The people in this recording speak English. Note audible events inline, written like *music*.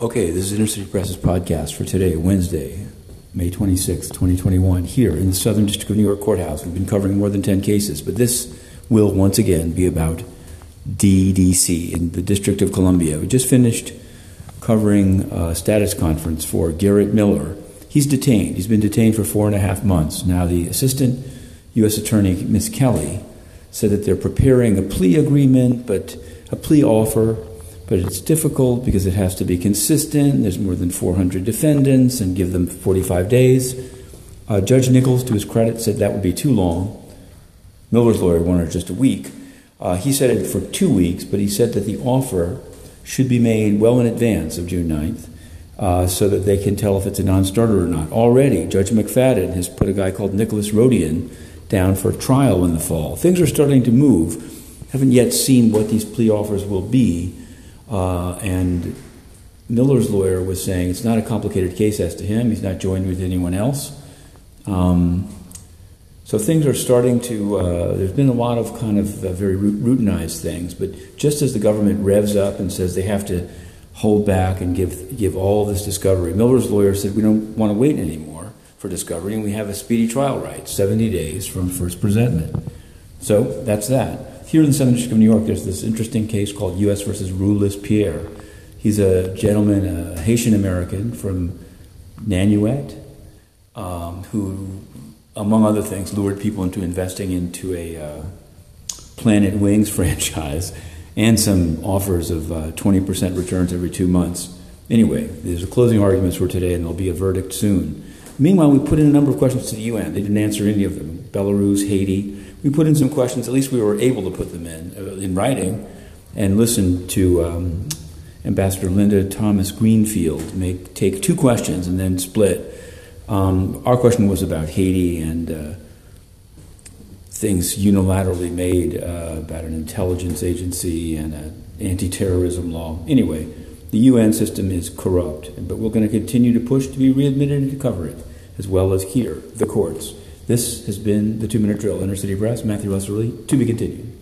Okay, this is Inner City Press's podcast for today, Wednesday, May 26, 2021, here in the Southern District of New York Courthouse. We've been covering more than 10 cases, but this will once again be about DDC in the District of Columbia. We just finished covering a status conference for Garrett Miller. He's detained. He's been detained for four and a half months. Now, the Assistant U.S. Attorney, Ms. Kelly, said that they're preparing a plea agreement, but a plea offer but it's difficult because it has to be consistent. There's more than 400 defendants and give them 45 days. Uh, Judge Nichols, to his credit, said that would be too long. Miller's lawyer wanted just a week. Uh, he said it for two weeks, but he said that the offer should be made well in advance of June 9th uh, so that they can tell if it's a non starter or not. Already, Judge McFadden has put a guy called Nicholas Rodean down for trial in the fall. Things are starting to move. Haven't yet seen what these plea offers will be, uh, and Miller's lawyer was saying it's not a complicated case as to him. He's not joined with anyone else. Um, so things are starting to, uh, there's been a lot of kind of uh, very routinized things, but just as the government revs up and says they have to hold back and give, give all this discovery, Miller's lawyer said we don't want to wait anymore for discovery and we have a speedy trial right, 70 days from first presentment. So that's that. Here in the Southern District of New York, there's this interesting case called U.S. versus Rulis Pierre. He's a gentleman, a Haitian American from Nanuet, um, who, among other things, lured people into investing into a uh, Planet Wings *laughs* franchise and some offers of uh, 20% returns every two months. Anyway, there's a closing arguments for today, and there'll be a verdict soon. Meanwhile, we put in a number of questions to the UN. They didn't answer any of them. Belarus, Haiti, we put in some questions. At least we were able to put them in uh, in writing, and listen to um, Ambassador Linda Thomas Greenfield make take two questions and then split. Um, our question was about Haiti and uh, things unilaterally made uh, about an intelligence agency and an anti-terrorism law. Anyway, the UN system is corrupt, but we're going to continue to push to be readmitted and to cover it, as well as here, the courts. This has been the two minute drill. Inner City Press, Matthew Russell to be continued.